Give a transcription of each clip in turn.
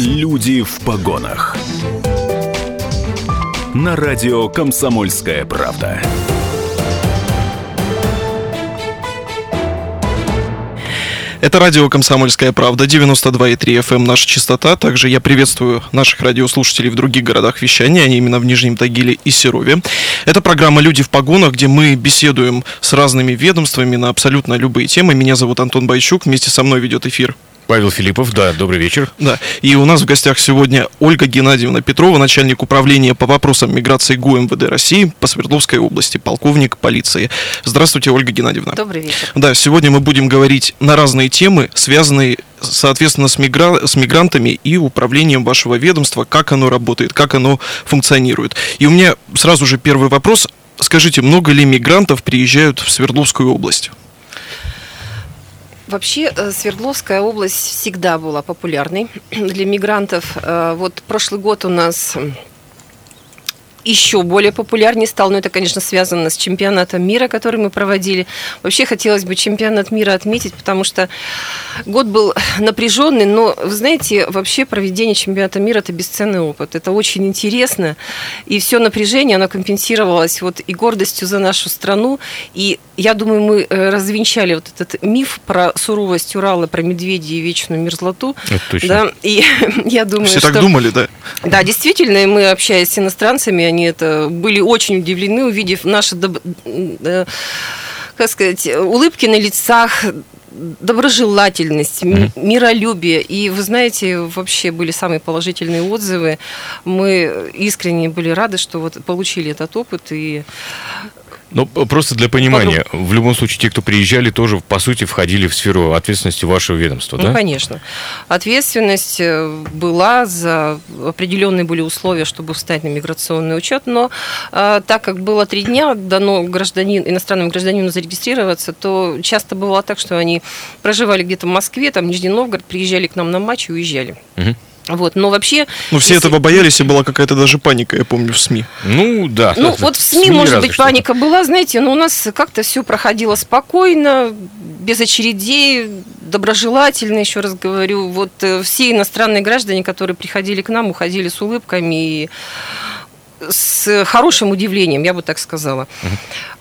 Люди в погонах. На радио Комсомольская правда. Это радио «Комсомольская правда», 92,3 FM эм, наша частота. Также я приветствую наших радиослушателей в других городах вещания, они именно в Нижнем Тагиле и Серове. Это программа «Люди в погонах», где мы беседуем с разными ведомствами на абсолютно любые темы. Меня зовут Антон Байчук, вместе со мной ведет эфир Павел Филиппов, да, добрый вечер. Да, и у нас в гостях сегодня Ольга Геннадьевна Петрова, начальник управления по вопросам миграции ГУ МВД России по Свердловской области, полковник полиции. Здравствуйте, Ольга Геннадьевна. Добрый вечер. Да, сегодня мы будем говорить на разные темы, связанные, соответственно, с, мигра... с мигрантами и управлением вашего ведомства, как оно работает, как оно функционирует. И у меня сразу же первый вопрос. Скажите, много ли мигрантов приезжают в Свердловскую область? Вообще э, Свердловская область всегда была популярной для мигрантов. Э, вот прошлый год у нас еще более популярнее стал, но это, конечно, связано с чемпионатом мира, который мы проводили. Вообще хотелось бы чемпионат мира отметить, потому что год был напряженный, но, вы знаете, вообще проведение чемпионата мира – это бесценный опыт. Это очень интересно, и все напряжение, оно компенсировалось вот и гордостью за нашу страну, и я думаю, мы э, развенчали вот этот миф про суровость Урала, про медведей и вечную мерзлоту. Это точно. Да, и я думаю, Все что... так думали, да? Да, действительно, мы, общаясь с иностранцами, они это были очень удивлены, увидев наши, э, как сказать, улыбки на лицах, доброжелательность, миролюбие. И вы знаете, вообще были самые положительные отзывы. Мы искренне были рады, что вот получили этот опыт. И ну, просто для понимания, в любом случае, те, кто приезжали, тоже, по сути, входили в сферу ответственности вашего ведомства, ну, да? Ну, конечно. Ответственность э, была за определенные были условия, чтобы встать на миграционный учет, но э, так как было три дня дано гражданин, иностранному гражданину зарегистрироваться, то часто бывало так, что они проживали где-то в Москве, там, Нижний Новгород, приезжали к нам на матч и уезжали. Угу. Вот, но вообще... Ну, все если... этого боялись, и была какая-то даже паника, я помню, в СМИ. Ну, да. Ну, вот в СМИ, СМИ может быть, паника была, знаете, но у нас как-то все проходило спокойно, без очередей, доброжелательно, еще раз говорю. Вот э, все иностранные граждане, которые приходили к нам, уходили с улыбками и с хорошим удивлением, я бы так сказала.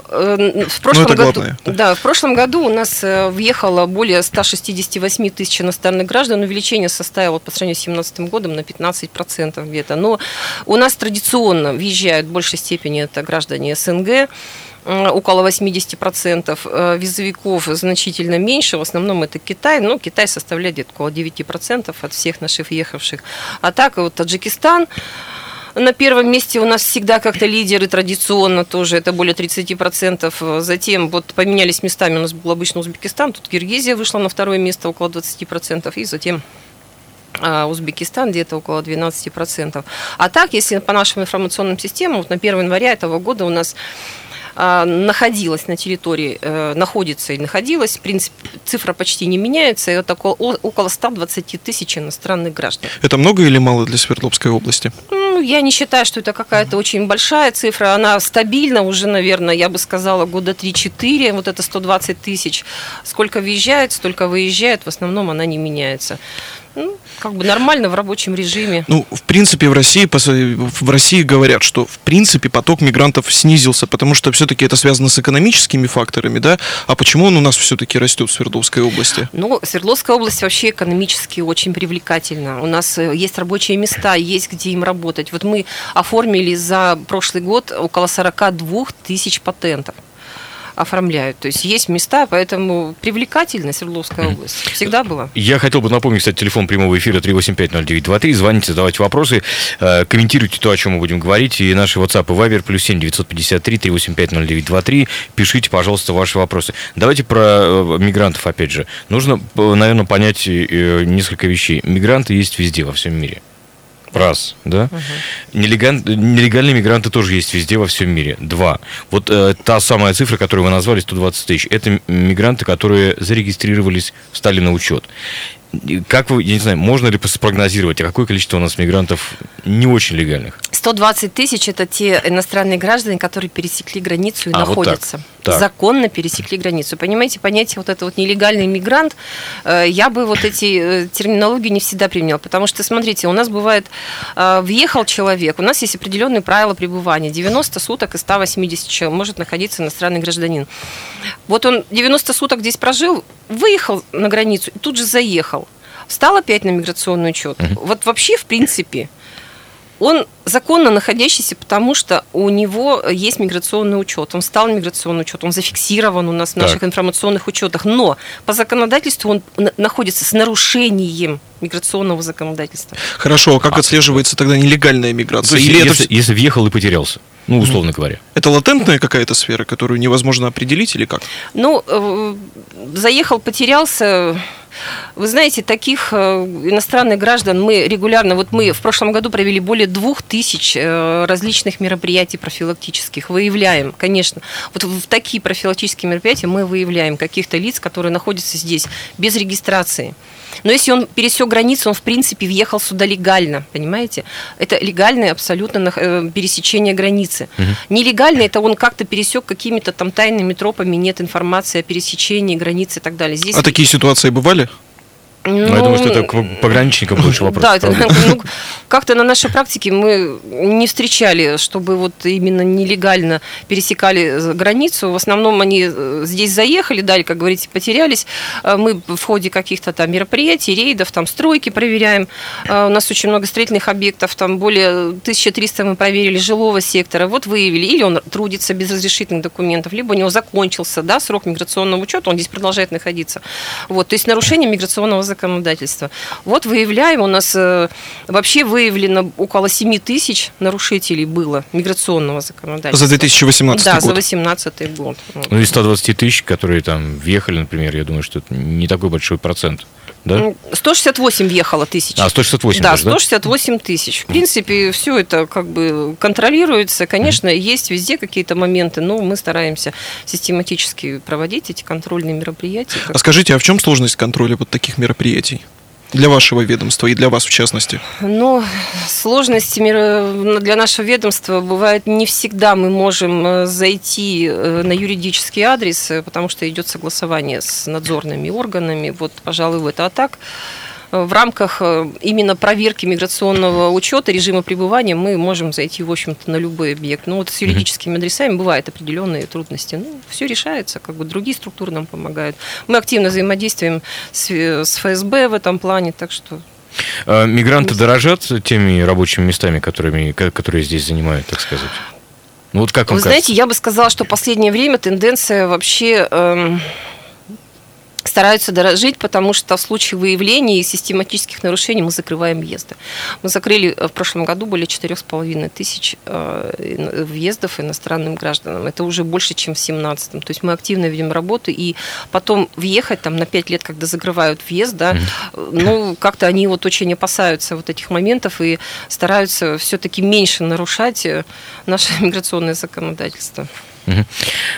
Э, в прошлом, ну, году, главное, да. да, в прошлом году у нас э, въехало более 168 тысяч иностранных граждан. Увеличение составило по сравнению с 2017 годом на 15% где-то. Но у нас традиционно въезжают в большей степени это граждане СНГ около 80%, визовиков значительно меньше, в основном это Китай, но Китай составляет где-то около 9% от всех наших въехавших. А так вот Таджикистан, на первом месте у нас всегда как-то лидеры традиционно тоже, это более 30%. Затем вот поменялись местами, у нас был обычно Узбекистан, тут Киргизия вышла на второе место около 20%, и затем а, Узбекистан где-то около 12%. А так, если по нашим информационным системам, вот на 1 января этого года у нас а, находилась на территории, э, находится и находилась, в принципе, цифра почти не меняется, это около, около 120 тысяч иностранных граждан. Это много или мало для Свердловской области? Ну, я не считаю, что это какая-то очень большая цифра. Она стабильна уже, наверное, я бы сказала, года 3-4. Вот это 120 тысяч. Сколько въезжает, столько выезжает. В основном она не меняется ну, как бы нормально в рабочем режиме. Ну, в принципе, в России, в России говорят, что в принципе поток мигрантов снизился, потому что все-таки это связано с экономическими факторами, да? А почему он у нас все-таки растет в Свердловской области? Ну, Свердловская область вообще экономически очень привлекательна. У нас э, есть рабочие места, есть где им работать. Вот мы оформили за прошлый год около 42 тысяч патентов оформляют. То есть есть места, поэтому привлекательна Свердловская область. Всегда была. Я хотел бы напомнить, кстати, телефон прямого эфира 3850923. Звоните, задавайте вопросы, э, комментируйте то, о чем мы будем говорить. И наши WhatsApp и Viber плюс 7 953 3850923. Пишите, пожалуйста, ваши вопросы. Давайте про э, мигрантов, опять же. Нужно, наверное, понять э, несколько вещей. Мигранты есть везде, во всем мире. Раз, да? Угу. Нелегал, нелегальные мигранты тоже есть везде во всем мире. Два. Вот э, та самая цифра, которую вы назвали, 120 тысяч, это мигранты, которые зарегистрировались, встали на учет. Как вы, я не знаю, можно ли спрогнозировать, а какое количество у нас мигрантов не очень легальных? 120 тысяч – это те иностранные граждане, которые пересекли границу и А, вот находятся. так. Так. Законно пересекли границу. Понимаете, понятие вот это вот нелегальный мигрант, э, я бы вот эти э, терминологии не всегда применяла, потому что, смотрите, у нас бывает, э, въехал человек, у нас есть определенные правила пребывания. 90 суток из 180 человек может находиться иностранный гражданин. Вот он 90 суток здесь прожил, выехал на границу и тут же заехал. Встал опять на миграционный учет. Вот вообще, в принципе, он законно находящийся, потому что у него есть миграционный учет. Он стал на миграционный учет, он зафиксирован у нас в Так. наших информационных учетах. Но по законодательству он на- находится с нарушением миграционного законодательства. Хорошо, а как отслеживается тогда нелегальная То миграция? есть, Или это, если, вс- если въехал и потерялся, ну, условно говоря. это латентная какая-то сфера, которую невозможно определить или как? Ну, э, заехал, потерялся. Вы знаете, таких э, иностранных граждан мы регулярно, вот мы в прошлом году провели более двух тысяч э, различных мероприятий профилактических, выявляем, конечно, вот в такие профилактические мероприятия мы выявляем каких-то лиц, которые находятся здесь без регистрации. Но если он пересек границу, он в принципе въехал сюда легально, понимаете? Это легальное абсолютно э, пересечение границы. Нелегально это он как-то пересек какими-то там тайными тропами, нет информации о пересечении границы и так далее. Здесь А такие ситуации бывали? Ну, я думаю, что это к пограничникам больше вопрос. да, это, ну, как-то на нашей практике мы не встречали, чтобы вот именно нелегально пересекали границу. В основном они э, здесь заехали, далее, как говорите, потерялись. Э, Мы в ходе каких-то там мероприятий, рейдов, там стройки проверяем. Э, У нас очень много строительных объектов, там более 1300 мы проверили жилого сектора. Вот выявили, или он трудится без разрешительных документов, либо у него закончился да, срок миграционного учета, он здесь продолжает находиться. Вот, то есть нарушение миграционного законодательства. Вот выявляем, у нас э, вообще выявлено около 7 тысяч нарушителей было миграционного законодательства. За 2018 Да, за год. 2018 год. Ну, из 120 тысяч, которые там въехали, например, я думаю, что это не такой большой процент. Да? Ну, 168 въехало тысяч. А, 168 Да, даже, да? 168 тысяч. В принципе, все это как бы контролируется. Конечно, есть везде какие-то моменты, но мы стараемся систематически проводить эти контрольные мероприятия. А скажите, а в чем сложность контроля вот таких мероприятий? Для вашего ведомства и для вас в частности. Но сложности для нашего ведомства бывает не всегда мы можем э, зайти э, на юридический адрес, э, потому что идет согласование с надзорными органами. Вот, пожалуй, это. А так, в рамках э, именно проверки миграционного учета режима пребывания мы можем зайти, в общем-то, на любой объект. Но вот с юридическими адресами бывают определенные трудности. Ну, все решается, как бы другие структуры нам помогают. Мы активно взаимодействуем с, э, с ФСБ в этом плане, так что А, Мигранты дорожат теми рабочими местами, которыми, ко- которые здесь занимают, так сказать? Ну, вот как Вы знаете, я бы сказала, что в последнее время тенденция вообще эм, стараются дорожить, потому что в случае выявления и систематических нарушений мы закрываем въезды. Мы закрыли э, в прошлом году более 4,5 тысяч э, въездов иностранным гражданам. Это уже больше, чем в 2017. То есть мы активно ведем работу, и потом въехать там на 5 лет, когда закрывают въезд, да, э, ну, как-то они вот очень опасаются вот этих моментов и стараются все-таки меньше нарушать наше миграционное законодательство.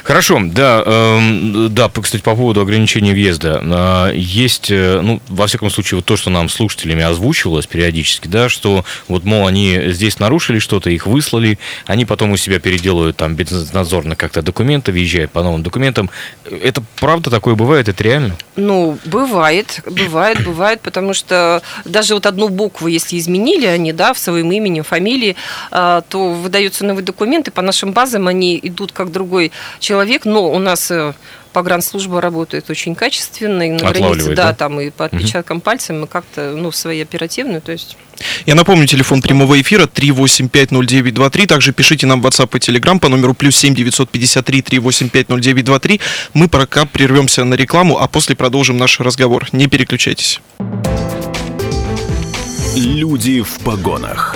Хорошо, да, эм, да, кстати, по поводу ограничения въезда. А, Есть, э, ну, во всяком случае, вот то, что нам слушателями озвучивалось периодически, да, что вот, мол, они здесь нарушили что-то, их выслали, они потом у себя переделывают там безнадзорно как-то документы, въезжают по новым документам. Это правда такое бывает? Это реально? Ну, бывает, бывает, бывает, потому что даже вот одну букву, если изменили они, да, в своем имени, фамилии, а, то выдаются новые документы, по нашим базам они идут как другой человек, но у нас э, погранслужба работает очень качественно, и на границе, да, да? там и по отпечаткам пальцем мы как-то, ну, свои оперативные, то есть... Я напомню, телефон прямого эфира 3850923. Также пишите нам в WhatsApp и Telegram по номеру плюс 7 953 3850923. Мы пока прервемся на рекламу, а после продолжим наш разговор. Не переключайтесь. Люди в погонах.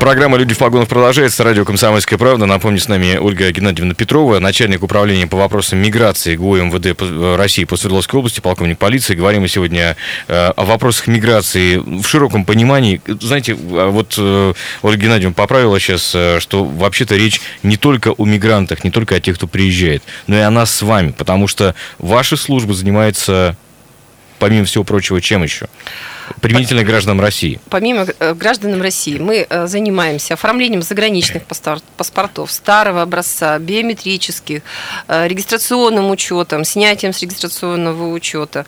Программа «Люди в погонах» продолжается. Радио «Комсомольская правда». Напомню, с нами Ольга Геннадьевна Петрова, начальник управления по вопросам миграции ГУ МВД э, России по Свердловской области, полковник полиции. Говорим мы сегодня э, о вопросах миграции в широком понимании. Знаете, а вот э, Ольга Геннадьевна поправила сейчас, что вообще-то речь не только о мигрантах, не только о тех, кто приезжает, но и о нас с вами, потому что ваша служба занимается, помимо всего прочего, чем еще? Применительно к гражданам России. Помимо э, гражданам России, мы э, занимаемся оформлением заграничных паспортов старого образца, биометрических, э, регистрационным учетом, снятием с регистрационного учета,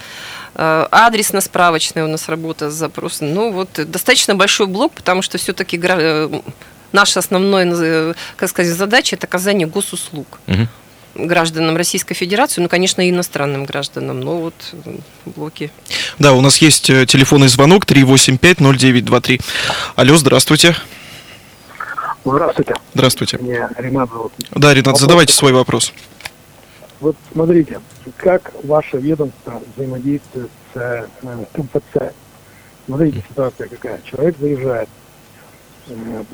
адресно-справочная у нас работа с запросом. Ну вот достаточно большой блок, потому что все-таки наша основная, как сказать, задача это оказание госуслуг. Угу гражданам Российской Федерации, ну, конечно, и иностранным гражданам, но вот блоки. Да, у нас есть э, телефонный звонок 385-0923. Алло, здравствуйте. Здравствуйте. Здравствуйте. Меня Ренат зовут. Да, Ренат, вопрос. задавайте свой вопрос. Вот смотрите, как ваше ведомство взаимодействует с э, МФЦ? Смотрите, ситуация какая. Человек заезжает, э,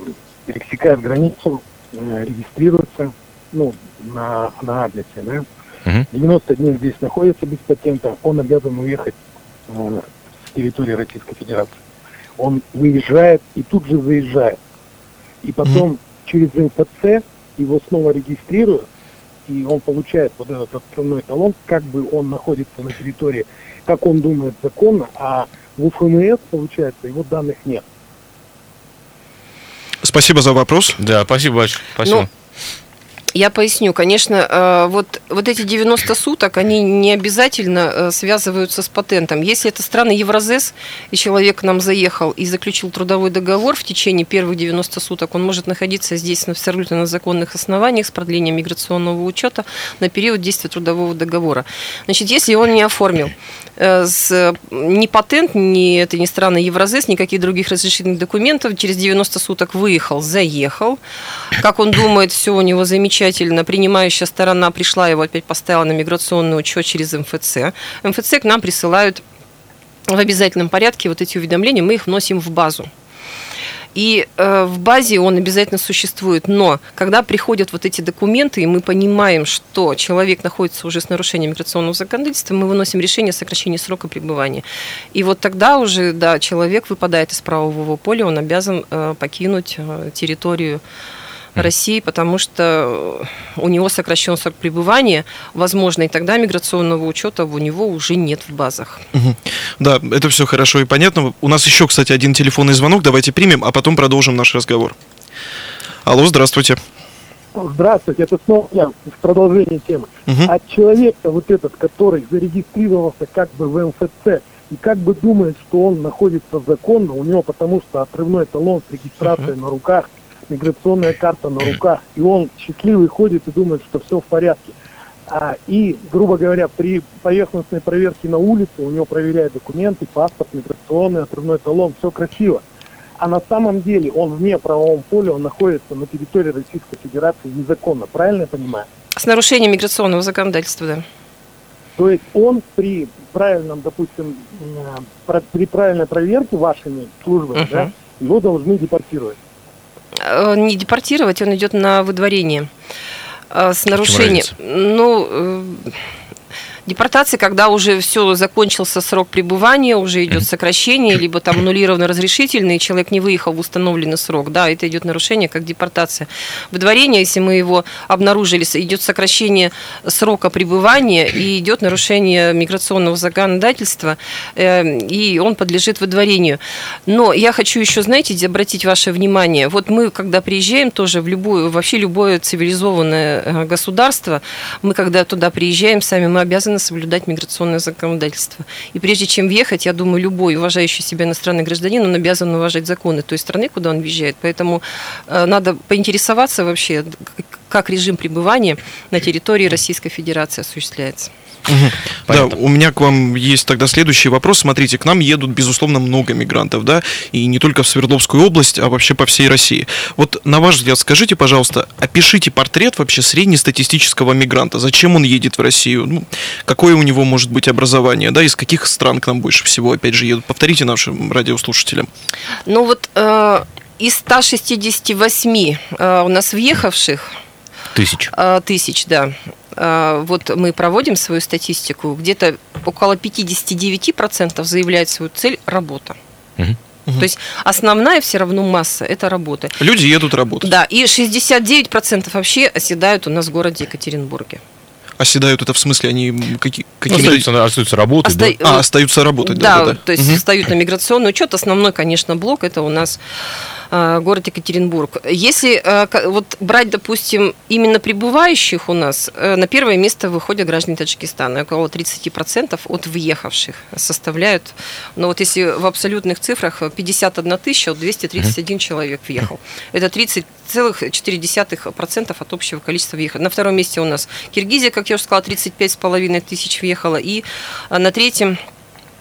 пересекает границу, регистрируется, ну, на, на адресе, да, угу. 90 дней здесь находится без патента, он обязан уехать э, с территории Российской Федерации. Он выезжает и тут же заезжает. И потом угу. через МФЦ его снова регистрируют, и он получает вот этот отправной талон, как бы он находится на территории, как он думает законно, а в УФМС, получается, его данных нет. Спасибо за вопрос. Да, спасибо большое. Спасибо. Ну, я поясню. Конечно, э, вот, вот эти 90 суток, они не обязательно э, связываются с патентом. Если это страны Евразес, и человек к нам заехал и заключил трудовой договор в течение первых 90 суток, он может находиться здесь на абсолютно на законных основаниях с продлением миграционного учета на период действия трудового договора. Значит, если он не оформил с, ни патент, ни это ни страны Евразес, никаких других разрешительных документов, через 90 суток выехал, заехал, как он думает, все у него замечательно. Принимающая сторона пришла, его опять поставила на миграционный учет через МФЦ. МФЦ к нам присылают в обязательном порядке вот эти уведомления, мы их вносим в базу. И э, в базе он обязательно существует. Но когда приходят вот эти документы, и мы понимаем, что человек находится уже с нарушением миграционного законодательства, мы выносим решение о сокращении срока пребывания. И вот тогда уже, да, человек выпадает из правового поля, он обязан э, покинуть э, территорию России, потому что у него сокращен срок пребывания, возможно, и тогда миграционного учета у него уже нет в базах. Угу. Да, это все хорошо и понятно. У нас еще, кстати, один телефонный звонок, давайте примем, а потом продолжим наш разговор. Алло, здравствуйте. Здравствуйте, это снова я в продолжении темы. Угу. А человек-то вот этот, который зарегистрировался как бы в МФЦ, и как бы думает, что он находится законно, у него потому что отрывной талон с регистрацией uh на руках – миграционная карта на руках, и он счастливый ходит и думает, что все в порядке. А, и, грубо говоря, при поверхностной проверке на улице у него проверяют документы, паспорт, миграционный, отрывной талон, все красиво. А на самом деле он вне правовом поля, он находится на территории Российской Федерации незаконно, правильно я понимаю? С нарушением миграционного законодательства, да. То есть он при правильном, допустим, при правильной проверке вашими службами, uh-huh. да, его должны депортировать. Э, не депортировать, он идет на выдворение э, с нарушением. Ну, Депортация, когда уже все закончился срок пребывания, уже идет сокращение, либо там аннулировано разрешительный, и человек не выехал в установленный срок, да, это идет нарушение как депортация. Выдворение, если мы его обнаружили, идет сокращение срока пребывания и идет нарушение миграционного законодательства, э, и он подлежит выдворению. Но я хочу еще, знаете, обратить ваше внимание, вот мы, когда приезжаем тоже в любую, вообще любое цивилизованное э, государство, мы, когда туда приезжаем сами, мы обязаны обязаны соблюдать миграционное законодательство. И прежде чем въехать, я думаю, любой уважающий себя иностранный гражданин, он обязан уважать законы той страны, куда он въезжает. Поэтому э, надо поинтересоваться вообще, как режим пребывания на территории Российской Федерации осуществляется. Угу. Да, у меня к вам есть тогда следующий вопрос. Смотрите, к нам едут, безусловно, много мигрантов, да, и не только в Свердловскую область, а вообще по всей России. Вот, на ваш взгляд, скажите, пожалуйста, опишите портрет вообще среднестатистического мигранта. Зачем он едет в Россию? Ну, какое у него может быть образование, да, из каких стран к нам больше всего, опять же, едут? Повторите нашим радиослушателям. Ну вот, э, из 168 э, у нас въехавших Тысяч. э, тысяч, да, вот мы проводим свою статистику, где-то около 59% заявляют свою цель работа. Мгм. То есть основная все равно масса – это работа. Люди едут работать. Да, и 69% вообще оседают у нас в городе Екатеринбурге. Оседают это в смысле, они м, какие, Ну, остаются, остаются работать, да? Оста- А, остаются работать, Да, да, да, да. то есть встают на миграционный учет. Основной, конечно, блок это у нас город Екатеринбург. Если э, вот брать, допустим, именно прибывающих у нас, э, на первое место выходят граждане Таджикистана. Около 30% от въехавших составляют. Но вот если в абсолютных цифрах э, 51 тысяча, вот 231 человек въехал. Это 30,4% от общего количества въехал. На втором месте у нас Киргизия, как я уже сказала, 35,5 тысяч въехала. И э, на третьем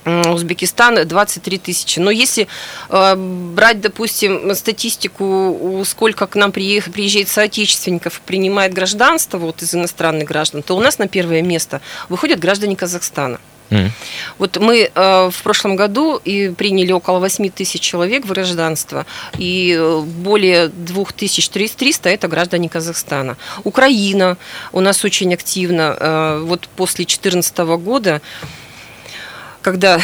Узбекистан 23 тысячи. Но если э, брать, допустим, статистику, сколько к нам приех- приезжает соотечественников, принимает гражданство вот, из иностранных граждан, то у нас на первое место выходят граждане Казахстана. Мгм. Вот мы э, в прошлом году и приняли около 8 тысяч человек в гражданство, и э, более 2300 это граждане Казахстана. Украина у нас очень активно, э, вот после 2014 года, когда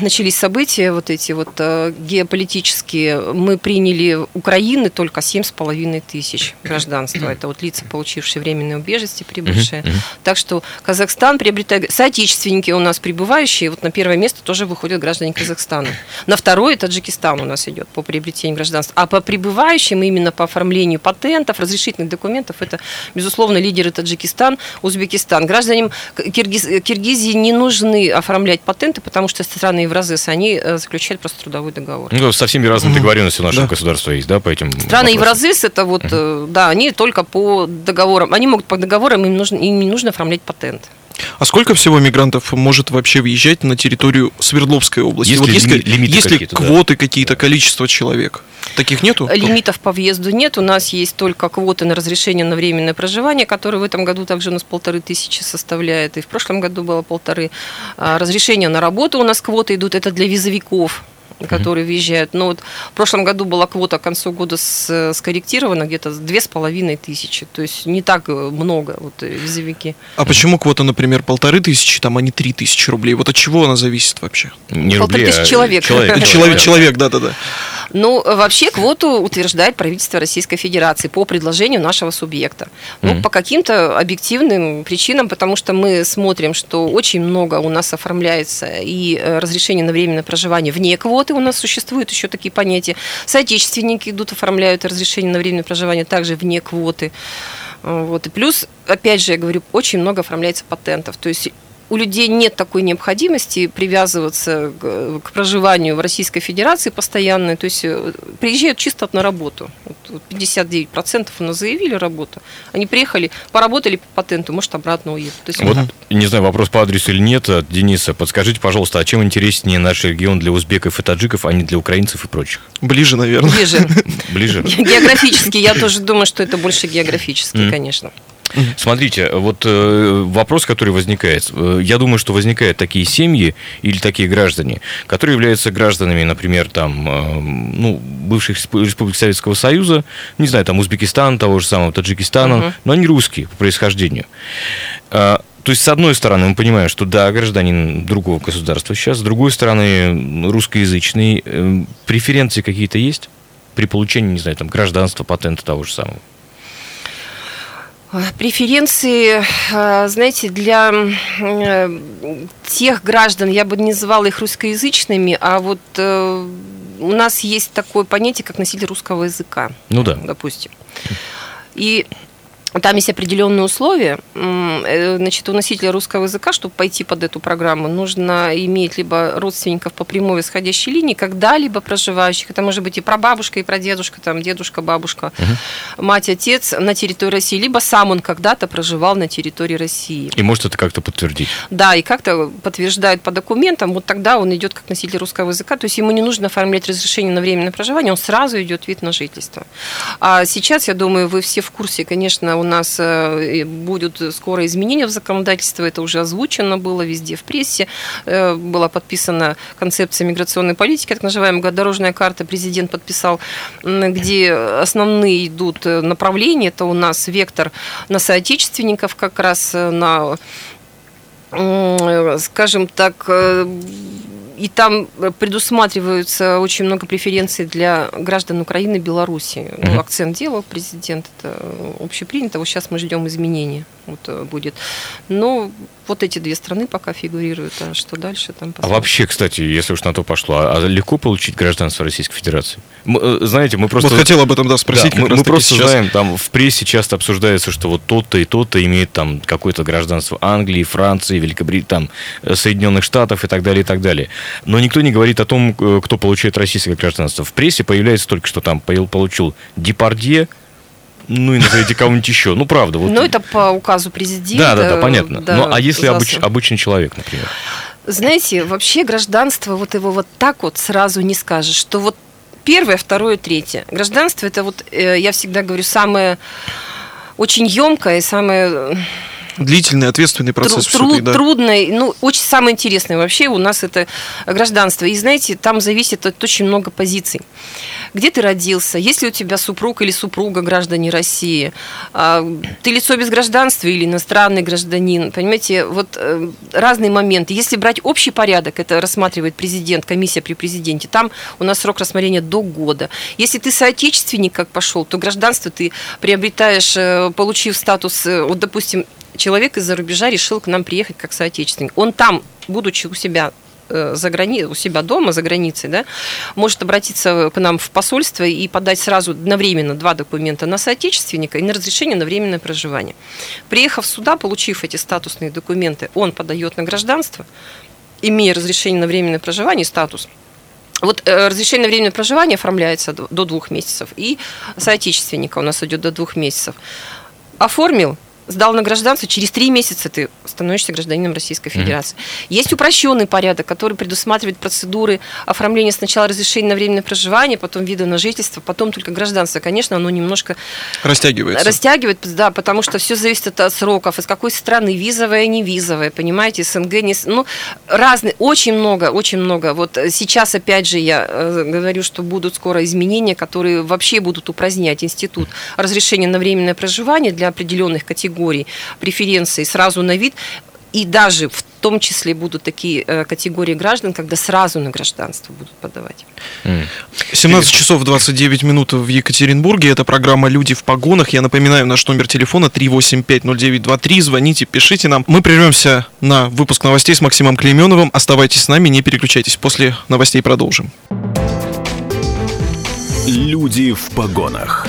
начались события вот эти вот э, геополитические, мы приняли Украины только 7,5 тысяч гражданства. Это вот лица, получившие временное убежище, прибывшие. Так что Казахстан приобретает... Соотечественники у нас прибывающие, вот на первое место тоже выходят граждане Казахстана. На второе Таджикистан у нас идет по приобретению гражданства. А по прибывающим, именно по оформлению патентов, разрешительных документов, это, безусловно, лидеры Таджикистан, Узбекистан. Гражданам Киргиз- Киргизии не нужны оформлять патенты, потому что страны Евразес, они э, заключают просто трудовой договор. Ну, со всеми разными договоренностями нашего Да. государства есть, да, по этим Страны? Евразес это вот, э, да, они только по договорам. Они могут по договорам, им, нужно, им не нужно оформлять патент. А сколько всего мигрантов может вообще въезжать на территорию Свердловской области? Есть вот ли есть, лими- лимиты есть ли какие-то, да? квоты какие-то, количество человек? Таких нету? Лимитов по въезду нет. У нас есть только квоты на разрешение на временное проживание, которые в этом году также у нас полторы тысячи составляет. И в прошлом году было полторы. А, Разрешения на работу у нас квоты идут. Это для визовиков которые въезжают. Но вот в прошлом году была квота к концу года с- скорректирована где-то две с половиной тысячи. То есть не так э, много вот э, визовики. А почему квота, например, полторы тысячи, там, а не три тысячи рублей? Вот от чего она зависит вообще? Не Полторы рублей, тысячи а человек. человек. Человек, человек, да-да-да. Ну, вообще квоту утверждает правительство Российской Федерации по предложению нашего субъекта. Ну, Мгм. по каким-то объективным причинам, потому что мы смотрим, что очень много у нас оформляется и э, разрешение на временное проживание вне квоты у нас существуют еще такие понятия. Соотечественники идут, оформляют разрешение на временное проживание также вне квоты. Вот. И плюс, опять же, я говорю, очень много оформляется патентов. То есть у людей нет такой необходимости привязываться к, к проживанию в Российской Федерации постоянно. То есть э, приезжают чисто на работу. Вот, вот 59% у нас заявили работу. Они приехали, поработали по патенту, может, обратно уедут. То есть Вот, не знаю, вопрос по адресу или нет от Дениса. Подскажите, пожалуйста, а чем интереснее наш регион для узбеков и таджиков, а не для украинцев и прочих? Ближе, наверное. ближе. Ближе? Географически, я тоже думаю, что это больше географически, конечно. Смотрите, вот э, вопрос, который возникает. Э, Я думаю, что возникают такие семьи или такие граждане, которые являются гражданами, например, там, э, ну, бывших респу- республик Советского Союза, не знаю, там, Узбекистан, того же самого Таджикистана, Мгм. но они русские по происхождению. А, То есть, с одной стороны, мы понимаем, что да, гражданин другого государства сейчас, с другой стороны, русскоязычный. Э, Преференции какие-то есть при получении, не знаю, там, гражданства, патента того же самого? Преференции, э, знаете, для э, тех граждан, я бы не называла их русскоязычными, а вот э, у нас есть такое понятие, как носитель русского языка, Ну да. допустим. И там есть определенные условия. Э, Значит, у носителя русского языка, чтобы пойти под эту программу, нужно иметь либо родственников по прямой восходящей линии, когда-либо проживающих. Это может быть и прабабушка, и прадедушка, там, дедушка, бабушка, мать, отец на территории России, либо сам он когда-то проживал на территории России. И может это как-то подтвердить? Да, и как-то подтверждают по документам, вот тогда он идет как носитель русского языка, то есть ему не нужно оформлять разрешение на временное проживание, он сразу идет вид на жительство. А сейчас, я думаю, вы все в курсе, конечно, у нас э, будут скоро изменения в законодательстве, это уже озвучено было везде в прессе, э, была подписана концепция миграционной политики, так называемая дорожная карта, президент подписал, где основные идут направления, это у нас вектор на соотечественников, как раз на скажем так, и там э, предусматриваются очень много преференций для граждан Украины и Беларуси. Mm-hmm. Ну, акцент делал президент, это общепринято. Вот сейчас мы ждем изменения. Вот э, будет. Но вот эти две страны пока фигурируют, а что дальше там посмотрим. А вообще, кстати, если уж на то пошло, а, а легко получить гражданство Российской Федерации? Мы, э, знаете, мы просто... Вот хотел об этом, да, спросить. Да, мы, мы просто сейчас. знаем, там в прессе часто обсуждается, что вот тот-то и тот-то имеет там какое-то гражданство Англии, Франции, Великобритании, там, Соединенных Штатов и так далее, и так далее. Но никто не говорит о том, э, кто получает российское гражданство. В прессе появляется только что там получил Депардье, ну и назовите кого-нибудь еще. Ну, правда. Вот. Ну, это по указу президента. Да, да, да, понятно. Да, ну, а если обыч, обычный человек, например? Знаете, вообще гражданство, вот его вот так вот сразу не скажешь, что вот первое, второе, третье. Гражданство это вот, э, я всегда говорю, самое очень емкое и самое Длительный, ответственный процесс. Труд, да. Трудный, ну, очень самое интересное вообще у нас это гражданство. И знаете, там зависит от очень много позиций. Где ты родился, есть ли у тебя супруг или супруга граждане России, а, ты лицо без гражданства или иностранный гражданин, понимаете, вот э, разные моменты. Если брать общий порядок, это рассматривает президент, комиссия при президенте, там у нас срок рассмотрения до года. Если ты соотечественник, как пошел, то гражданство ты приобретаешь, э, получив статус, э, вот, допустим, человек из-за рубежа решил к нам приехать как соотечественник. Он там, будучи у себя за грани... у себя дома, за границей, да, может обратиться к нам в посольство и подать сразу одновременно два документа на соотечественника и на разрешение на временное проживание. Приехав сюда, получив эти статусные документы, он подает на гражданство, имея разрешение на временное проживание, статус, вот э, разрешение на временное проживание оформляется до двух месяцев, и соотечественника у нас идет до двух месяцев. Оформил, сдал на гражданство, через три месяца ты становишься гражданином Российской Федерации. Mm-hmm. Есть упрощенный порядок, который предусматривает процедуры оформления сначала разрешения на временное проживание, потом вида на жительство, потом только гражданство. Конечно, оно немножко растягивается. Растягивает, да, потому что все зависит от сроков, из какой страны, визовая, не визовая, понимаете, СНГ, не... ну, разные, очень много, очень много. Вот сейчас, опять же, я э, говорю, что будут скоро изменения, которые вообще будут упразднять институт разрешения на временное проживание для определенных категорий категорий преференций сразу на вид, и даже в том числе будут такие э, категории граждан, когда сразу на гражданство будут подавать. 17 часов 29 минут в Екатеринбурге. Это программа «Люди в погонах». Я напоминаю, наш номер телефона 3850923. Звоните, пишите нам. Мы прервемся на выпуск новостей с Максимом Клейменовым. Оставайтесь с нами, не переключайтесь. После новостей продолжим. «Люди в погонах»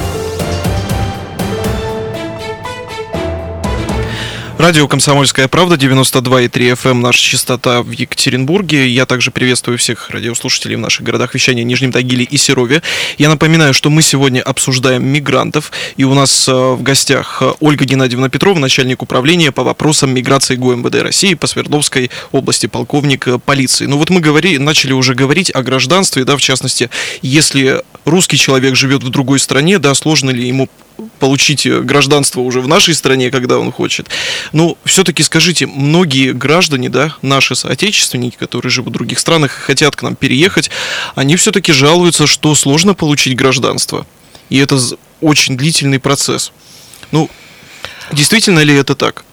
Радио «Комсомольская правда», 92,3 FM, эм, наша частота в Екатеринбурге. Я также приветствую всех радиослушателей в наших городах вещания Нижнем Тагиле и Серове. Я напоминаю, что мы сегодня обсуждаем мигрантов, и у нас э, в гостях э, Ольга Геннадьевна Петрова, начальник управления по вопросам миграции ГУМВД России по Свердловской области, полковник э, полиции. Ну вот мы говорили, начали уже говорить о гражданстве, да, в частности, если русский человек живет в другой стране, да, сложно ли ему получить гражданство уже в нашей стране, когда он хочет. Но все-таки скажите, многие граждане, да, наши соотечественники, которые живут в других странах и хотят к нам переехать, они все-таки жалуются, что сложно получить гражданство. И это очень длительный процесс. Ну, действительно ли это так?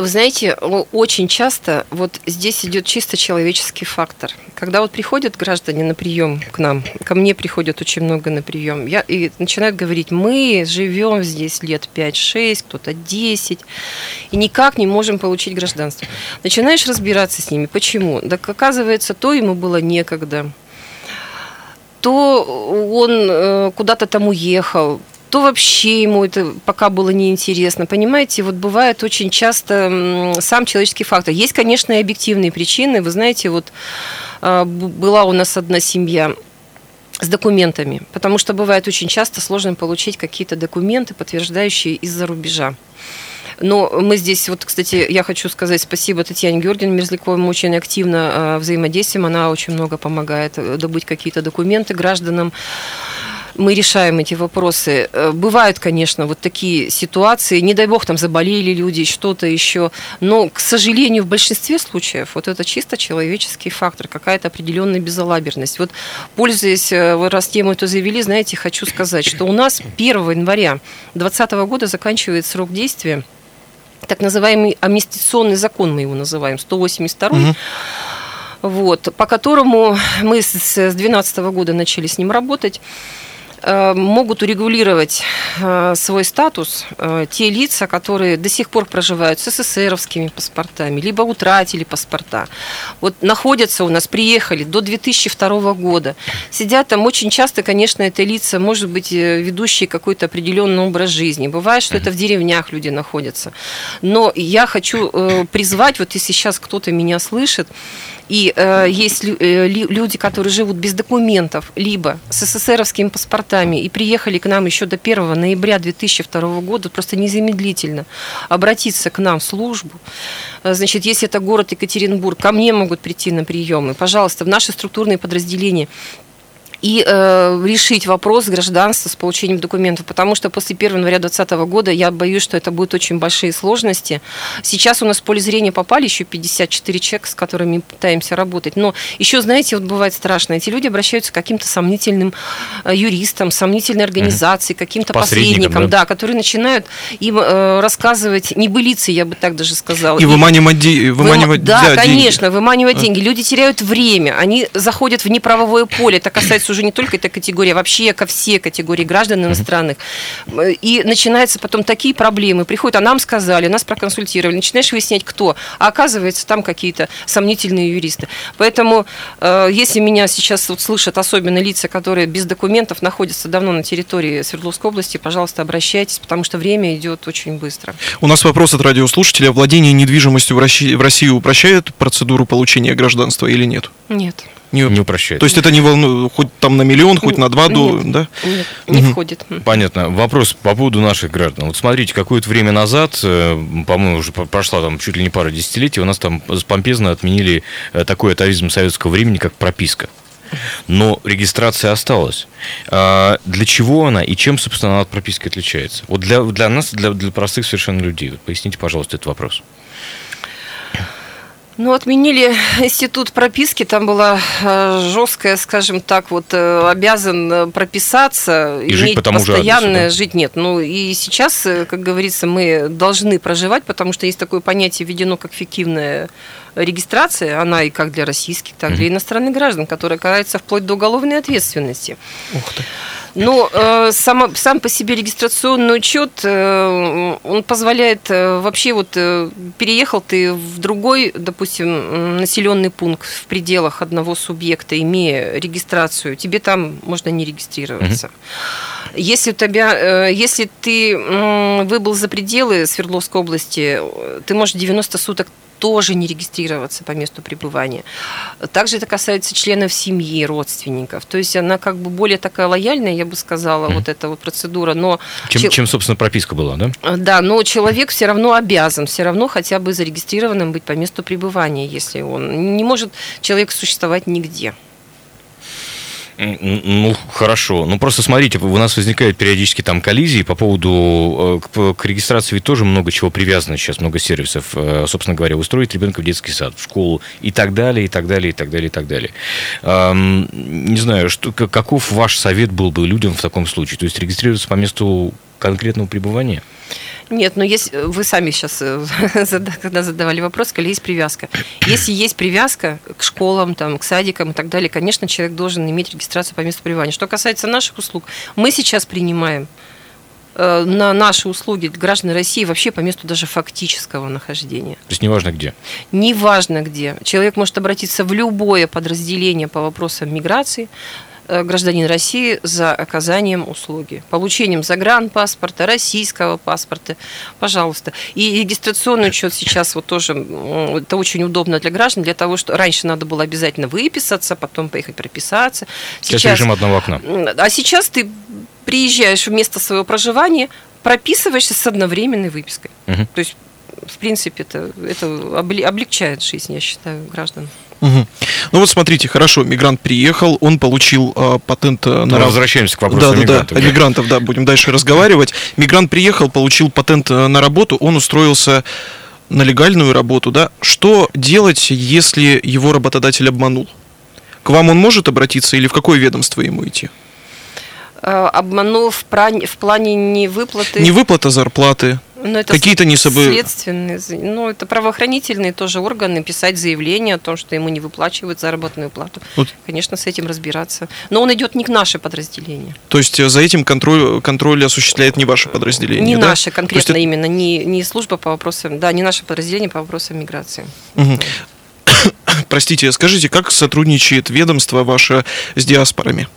Вы знаете, очень часто вот здесь идет чисто человеческий фактор. Когда вот приходят граждане на прием к нам, ко мне приходят очень много на прием, я, и начинают говорить, мы живем здесь лет 5-6, кто-то 10, и никак не можем получить гражданство. Начинаешь разбираться с ними. Почему? Так оказывается, то ему было некогда, то он э, куда-то там уехал, то вообще ему это пока было неинтересно. Понимаете, вот бывает очень часто сам человеческий фактор. Есть, конечно, и объективные причины. Вы знаете, вот а, была у нас одна семья с документами, потому что бывает очень часто сложно получить какие-то документы, подтверждающие из-за рубежа Но мы здесь, вот, кстати, я хочу сказать спасибо Татьяне Георгиевне Мерзляковой, мы очень активно э, взаимодействуем, она очень много помогает э, добыть какие-то документы гражданам мы решаем эти вопросы. Э, бывают, конечно, вот такие ситуации, не дай бог, там заболели люди, что-то еще, но, к сожалению, в большинстве случаев вот это чисто человеческий фактор, какая-то определенная безалаберность. Вот, пользуясь, э, раз тему эту завели, знаете, хочу сказать, что у нас 1 января 2020 года заканчивается срок действия так называемый амнистиционный закон, мы его называем, 182 угу вот, по которому мы с 2012 года начали с ним работать. Э, могут урегулировать э, свой статус э, те лица, которые до сих пор проживают с СССРовскими паспортами, либо утратили паспорта. Вот находятся у нас, приехали до 2002 года. Сидят там очень часто, конечно, это лица, может быть, ведущие какой-то определенный образ жизни. Бывает, что это в деревнях люди находятся. Но я хочу призвать, вот если сейчас кто-то меня слышит, и э, есть э, люди, которые живут без документов, либо с СССРовскими паспортами и приехали к нам еще до 1 ноября 2002 года, просто незамедлительно обратиться к нам в службу. Э, значит, если это город Екатеринбург, ко мне могут прийти на приемы. Пожалуйста, в наши структурные подразделения и э, решить вопрос гражданства с получением документов, потому что после 1 января 2020 года я боюсь, что это будут очень большие сложности. Сейчас у нас в поле зрения попали еще 54 человека, с которыми пытаемся работать, но еще, знаете, вот бывает страшно, эти люди обращаются к каким-то сомнительным э, юристам, сомнительной организации, каким-то посредникам, посредникам да? да, которые начинают им э, рассказывать небылицы, я бы так даже сказала. И, и выманивать, де- выманивать Да, да конечно, деньги. выманивать деньги. Люди теряют время, они заходят в неправовое поле, это касается уже не только эта категория, а вообще ко все категории граждан иностранных. И начинаются потом такие проблемы. Приходят, а нам сказали, нас проконсультировали. Начинаешь выяснять, кто. А оказывается, там какие-то сомнительные юристы. Поэтому, э, если меня сейчас вот слышат особенно лица, которые без документов находятся давно на территории Свердловской области, пожалуйста, обращайтесь, потому что время идет очень быстро. У нас вопрос от радиослушателя. Владение недвижимостью в России, в России упрощает процедуру получения гражданства или нет? Нет не, не упрощает. То есть это не волнует, хоть там на миллион, хоть на два, нет, да? Нет, не угу. входит. Понятно. Вопрос по поводу наших граждан. Вот смотрите, какое-то время назад, э, по-моему, уже прошла там чуть ли не пара десятилетий, у нас там помпезно отменили э, такой атовизм советского времени, как прописка. Но регистрация осталась. А для чего она и чем, собственно, она от прописки отличается? Вот для, для нас, для, для простых совершенно людей. Вот поясните, пожалуйста, этот вопрос. Ну, отменили институт прописки, там была э, жесткая, скажем так, вот э, обязан э, прописаться, и иметь жить постоянное, адресу, да? жить нет. Ну, и сейчас, как говорится, мы должны проживать, потому что есть такое понятие введено как фиктивная регистрация, она и как для российских, так и для иностранных граждан, которая карается вплоть до уголовной ответственности. Ух ты. Ну, э, сам, сам по себе регистрационный учет, э, он позволяет э, вообще вот э, переехал ты в другой, допустим, населенный пункт в пределах одного субъекта, имея регистрацию, тебе там можно не регистрироваться. Угу. Если, у тебя, э, если ты выбыл за пределы Свердловской области, ты можешь 90 суток тоже не регистрироваться по месту пребывания. Также это касается членов семьи, родственников. То есть она как бы более такая лояльная, я бы сказала, mm. вот эта вот процедура. Но чем, чем, собственно, прописка была, да? Да, но человек все равно обязан, все равно хотя бы зарегистрированным быть по месту пребывания, если он не может человек существовать нигде. Ну, хорошо. Ну, просто смотрите, у нас возникают периодически там коллизии по поводу... Э, к, регистрации ведь тоже много чего привязано сейчас, много сервисов. Э, собственно говоря, устроить ребенка в детский сад, в школу и так далее, и так далее, и так далее, и так далее. Не знаю, что, каков ваш совет был бы людям в таком случае? То есть регистрироваться по месту конкретного пребывания? Нет, но если э, вы сами сейчас, э, когда задавали вопрос, сказали, есть привязка. Если есть привязка к школам, там, к садикам и так далее, конечно, человек должен иметь регистрацию по месту пребывания. Что касается наших услуг, мы сейчас принимаем э, на наши услуги граждан России вообще по месту даже фактического нахождения. То есть неважно где? Неважно где. Человек может обратиться в любое подразделение по вопросам миграции, гражданин России за оказанием услуги. Получением загранпаспорта, российского паспорта, пожалуйста. И регистрационный учет сейчас вот тоже, это очень удобно для граждан, для того, что раньше надо было обязательно выписаться, потом поехать прописаться. Сейчас, сейчас режим одного окна. А сейчас ты приезжаешь в место своего проживания, прописываешься с одновременной выпиской. Мгм. То есть, в принципе, это, это облегчает жизнь, я считаю, граждан. Мгм. Ну вот смотрите, хорошо, мигрант приехал, он получил а, патент э, на Мы раб- возвращаемся к вопросу да, да, мигрантов. да, о мигрантов, да, будем дальше разговаривать. Мигрант приехал, получил патент э, на работу, он устроился на легальную работу, да. Что делать, если его работодатель обманул? К вам он может обратиться или в какое ведомство ему идти? Э, Обманул в, в плане не выплаты. Не выплата зарплаты, какие-то не собы- следственные, ну это правоохранительные тоже органы писать заявление о том, что ему не выплачивают заработную плату. Вот. Конечно, с этим разбираться. Но он идет не к наше подразделение, То есть э, за этим контроль, контроль осуществляет не ваше подразделение, не да? наше есть конкретно это- именно, не не служба по вопросам, да, не наше подразделение по вопросам миграции. Мгм. Простите, скажите, как сотрудничает ведомство ваше с диаспорами?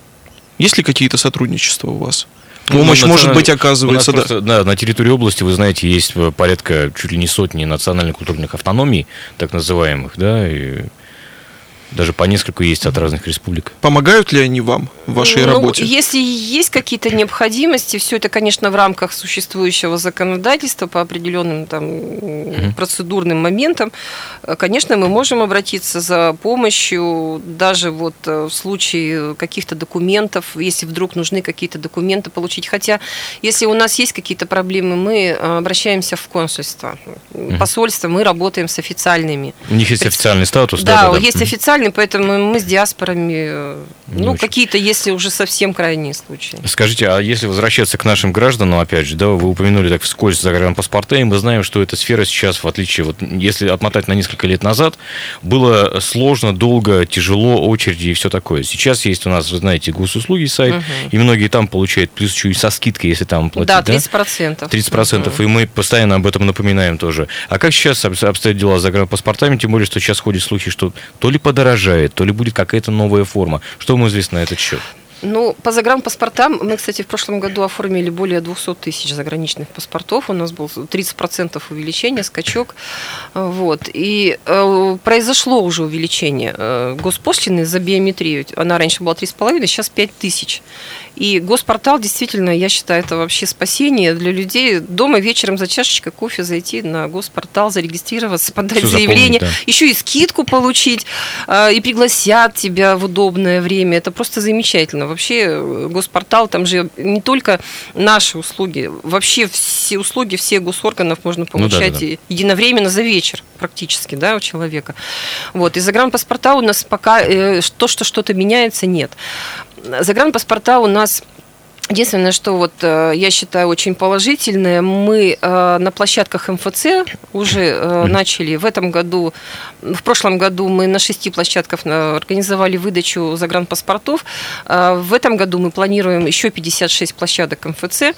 Есть ли какие-то сотрудничества у вас? Ну, Помощь, националь- может быть, оказывается, да. просто, да, на территории области, вы знаете, есть э, порядка чуть ли не сотни национально-культурных автономий, так называемых, да, и даже по нескольку есть от разных республик. Помогают ли они вам в вашей Ну, работе? Если есть какие-то необходимости, все это, конечно, в рамках существующего законодательства по определенным там м, процедурным моментам, э, конечно, мы можем обратиться за помощью, даже вот э, в случае каких-то документов, если вдруг нужны какие-то документы получить. Хотя, если у нас есть какие-то проблемы, мы э, обращаемся в консульство, посольство, мы работаем с официальными. У них есть официальный статус, Да, да, да, да. есть официальный, поэтому мы с диаспорами, э, ну, очень. какие-то, если уже совсем крайние случаи. Скажите, а если возвращаться к нашим гражданам, опять же, да, вы упомянули так вскользь загранпаспорта, и мы знаем, что эта сфера сейчас, в отличие, вот если отмотать на несколько лет назад, было сложно, долго, тяжело, очереди и все такое. Сейчас есть у нас, вы знаете, госуслуги сайт, Мгм. и многие там получают, плюс еще и со скидкой, если там платить, да, 30%. 30%, и мы постоянно об этом напоминаем тоже. А как сейчас об- обстоят дела с загранпаспортами, тем более, что сейчас ходят слухи, что то ли подорожает, то ли будет какая-то новая форма. Что вам известно на этот счет? Ну, по загранпаспортам, мы, кстати, в прошлом году оформили более 200 тысяч заграничных паспортов. У нас был 30% увеличение, скачок. Вот. И э, произошло уже увеличение э, госпошлины за биометрию. Она раньше была 3,5, сейчас 5 тысяч. И госпортал, действительно, я считаю, это вообще спасение для людей. Дома вечером за чашечкой кофе зайти на госпортал, зарегистрироваться, подать заполнить, заявление, да. еще и скидку получить, э, и пригласят тебя в удобное время. Это просто замечательно. Вообще, э, госпортал, там же не только наши услуги, вообще все услуги всех госорганов можно Ну да, да, получать да. единовременно за вечер практически, да, у человека. Вот. И загранпаспорта у нас пока э, то, что что-то меняется, нет. Загранпаспорта у нас Единственное, что вот э, я считаю очень положительное, мы э, на площадках МФЦ уже э, начали в этом году, в прошлом году мы на шести площадках организовали выдачу загранпаспортов. В этом году мы планируем еще 56 площадок МФЦ,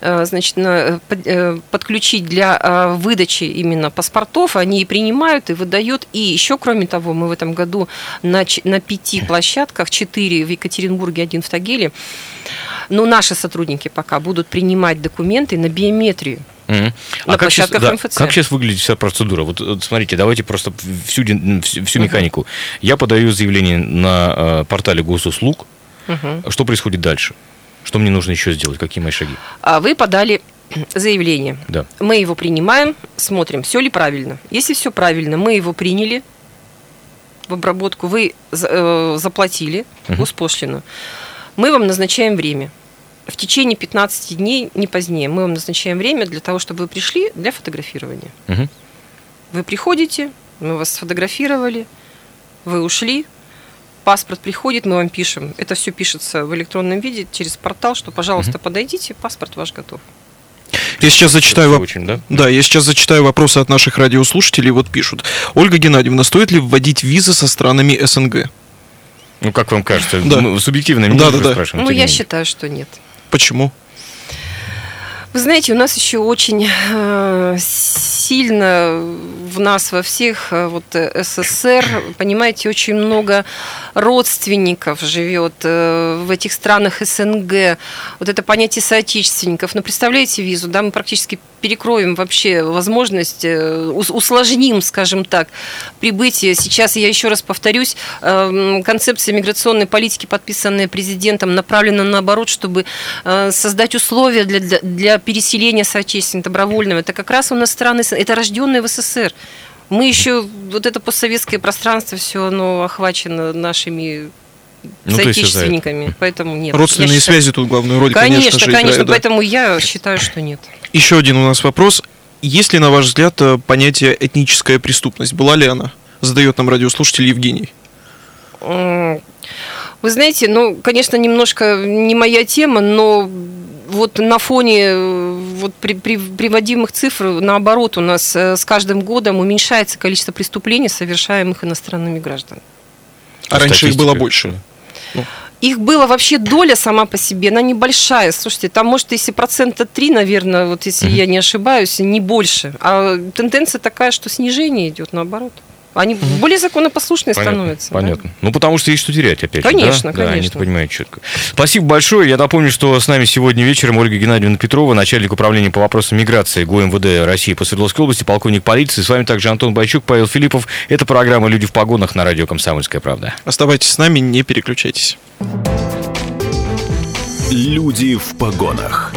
значит, на- под- подключить для выдачи именно паспортов. Они и принимают, и выдают. И еще, кроме того, мы в этом году на, на пяти площадках, четыре в Екатеринбурге, один в Тагиле, но наши сотрудники пока будут принимать документы на биометрию. Мгм. На А как сейчас, да, МФЦ. как сейчас выглядит вся процедура? Вот, вот смотрите, давайте просто всю, всю, всю механику. Я подаю заявление на э, портале госуслуг. Мгм. Что происходит дальше? Что мне нужно еще сделать? Какие мои шаги? А вы подали заявление. Да. Мы его принимаем, смотрим, все ли правильно. Если все правильно, мы его приняли в обработку, вы э, заплатили Мгм. госпошлину, мы вам назначаем время. В течение 15 дней, не позднее, мы вам назначаем время для того, чтобы вы пришли для фотографирования. Мгм. Вы приходите, мы вас сфотографировали, вы ушли, паспорт приходит, мы вам пишем. Это все пишется в электронном виде через портал, что, пожалуйста, подойдите, паспорт ваш готов. Я сейчас зачитаю воп- очень, да? Да, я сейчас зачитаю вопросы от наших радиослушателей. Вот пишут. Ольга Геннадьевна, стоит ли вводить визы со странами СНГ? Ну, как вам кажется? Да. Мы субъективно Да, да, да. спрашиваем, Ну, я считаю, что нет. Почему? Вы знаете, у нас еще очень э, сильно в нас во всех э, вот э, СССР, понимаете, очень много родственников живет э, в этих странах СНГ. Вот это понятие соотечественников. Но представляете визу, да, мы практически перекроем вообще возможность, усложним, скажем так, прибытие. Сейчас, я еще раз повторюсь, э, концепция миграционной политики, подписанная президентом, направлена наоборот, чтобы создать условия для, для, для переселения соотечественников добровольного. Это как раз у нас страны, это рожденные в СССР. Мы еще, вот это постсоветское пространство, все оно охвачено нашими ну, соотечественниками, поэтому нет. Родственные считаю... связи тут главную роль, конечно, конечно же, Конечно, играют, поэтому я считаю, что нет. Еще один у нас вопрос. Есть ли, на ваш взгляд, э, понятие этническая преступность? Была ли она? Задает нам радиослушатель Евгений. Вы знаете, ну, конечно, немножко не моя тема, но вот на фоне э, вот при, при, приводимых цифр, наоборот, у нас э, с каждым годом уменьшается количество преступлений, совершаемых иностранными гражданами. А раньше их было больше? Ну. Их было вообще доля сама по себе, она небольшая. Слушайте, там, может, если процента 3, наверное, вот если mm-hmm. я не ошибаюсь, не больше. А тенденция такая, что снижение идет наоборот. Они угу. более законопослушные понятно, становятся. Понятно. Да? Ну, потому что есть что терять, опять конечно, же. Да? Конечно, да, они это понимают четко. Спасибо большое. Я напомню, что с нами сегодня вечером Ольга Геннадьевна Петрова, начальник управления по вопросам миграции ГУМВД России по Свердловской области, полковник полиции. С вами также Антон Байчук, Павел Филиппов. Это программа «Люди в погонах» на радио «Комсомольская правда». Оставайтесь с нами, не переключайтесь. Люди в погонах.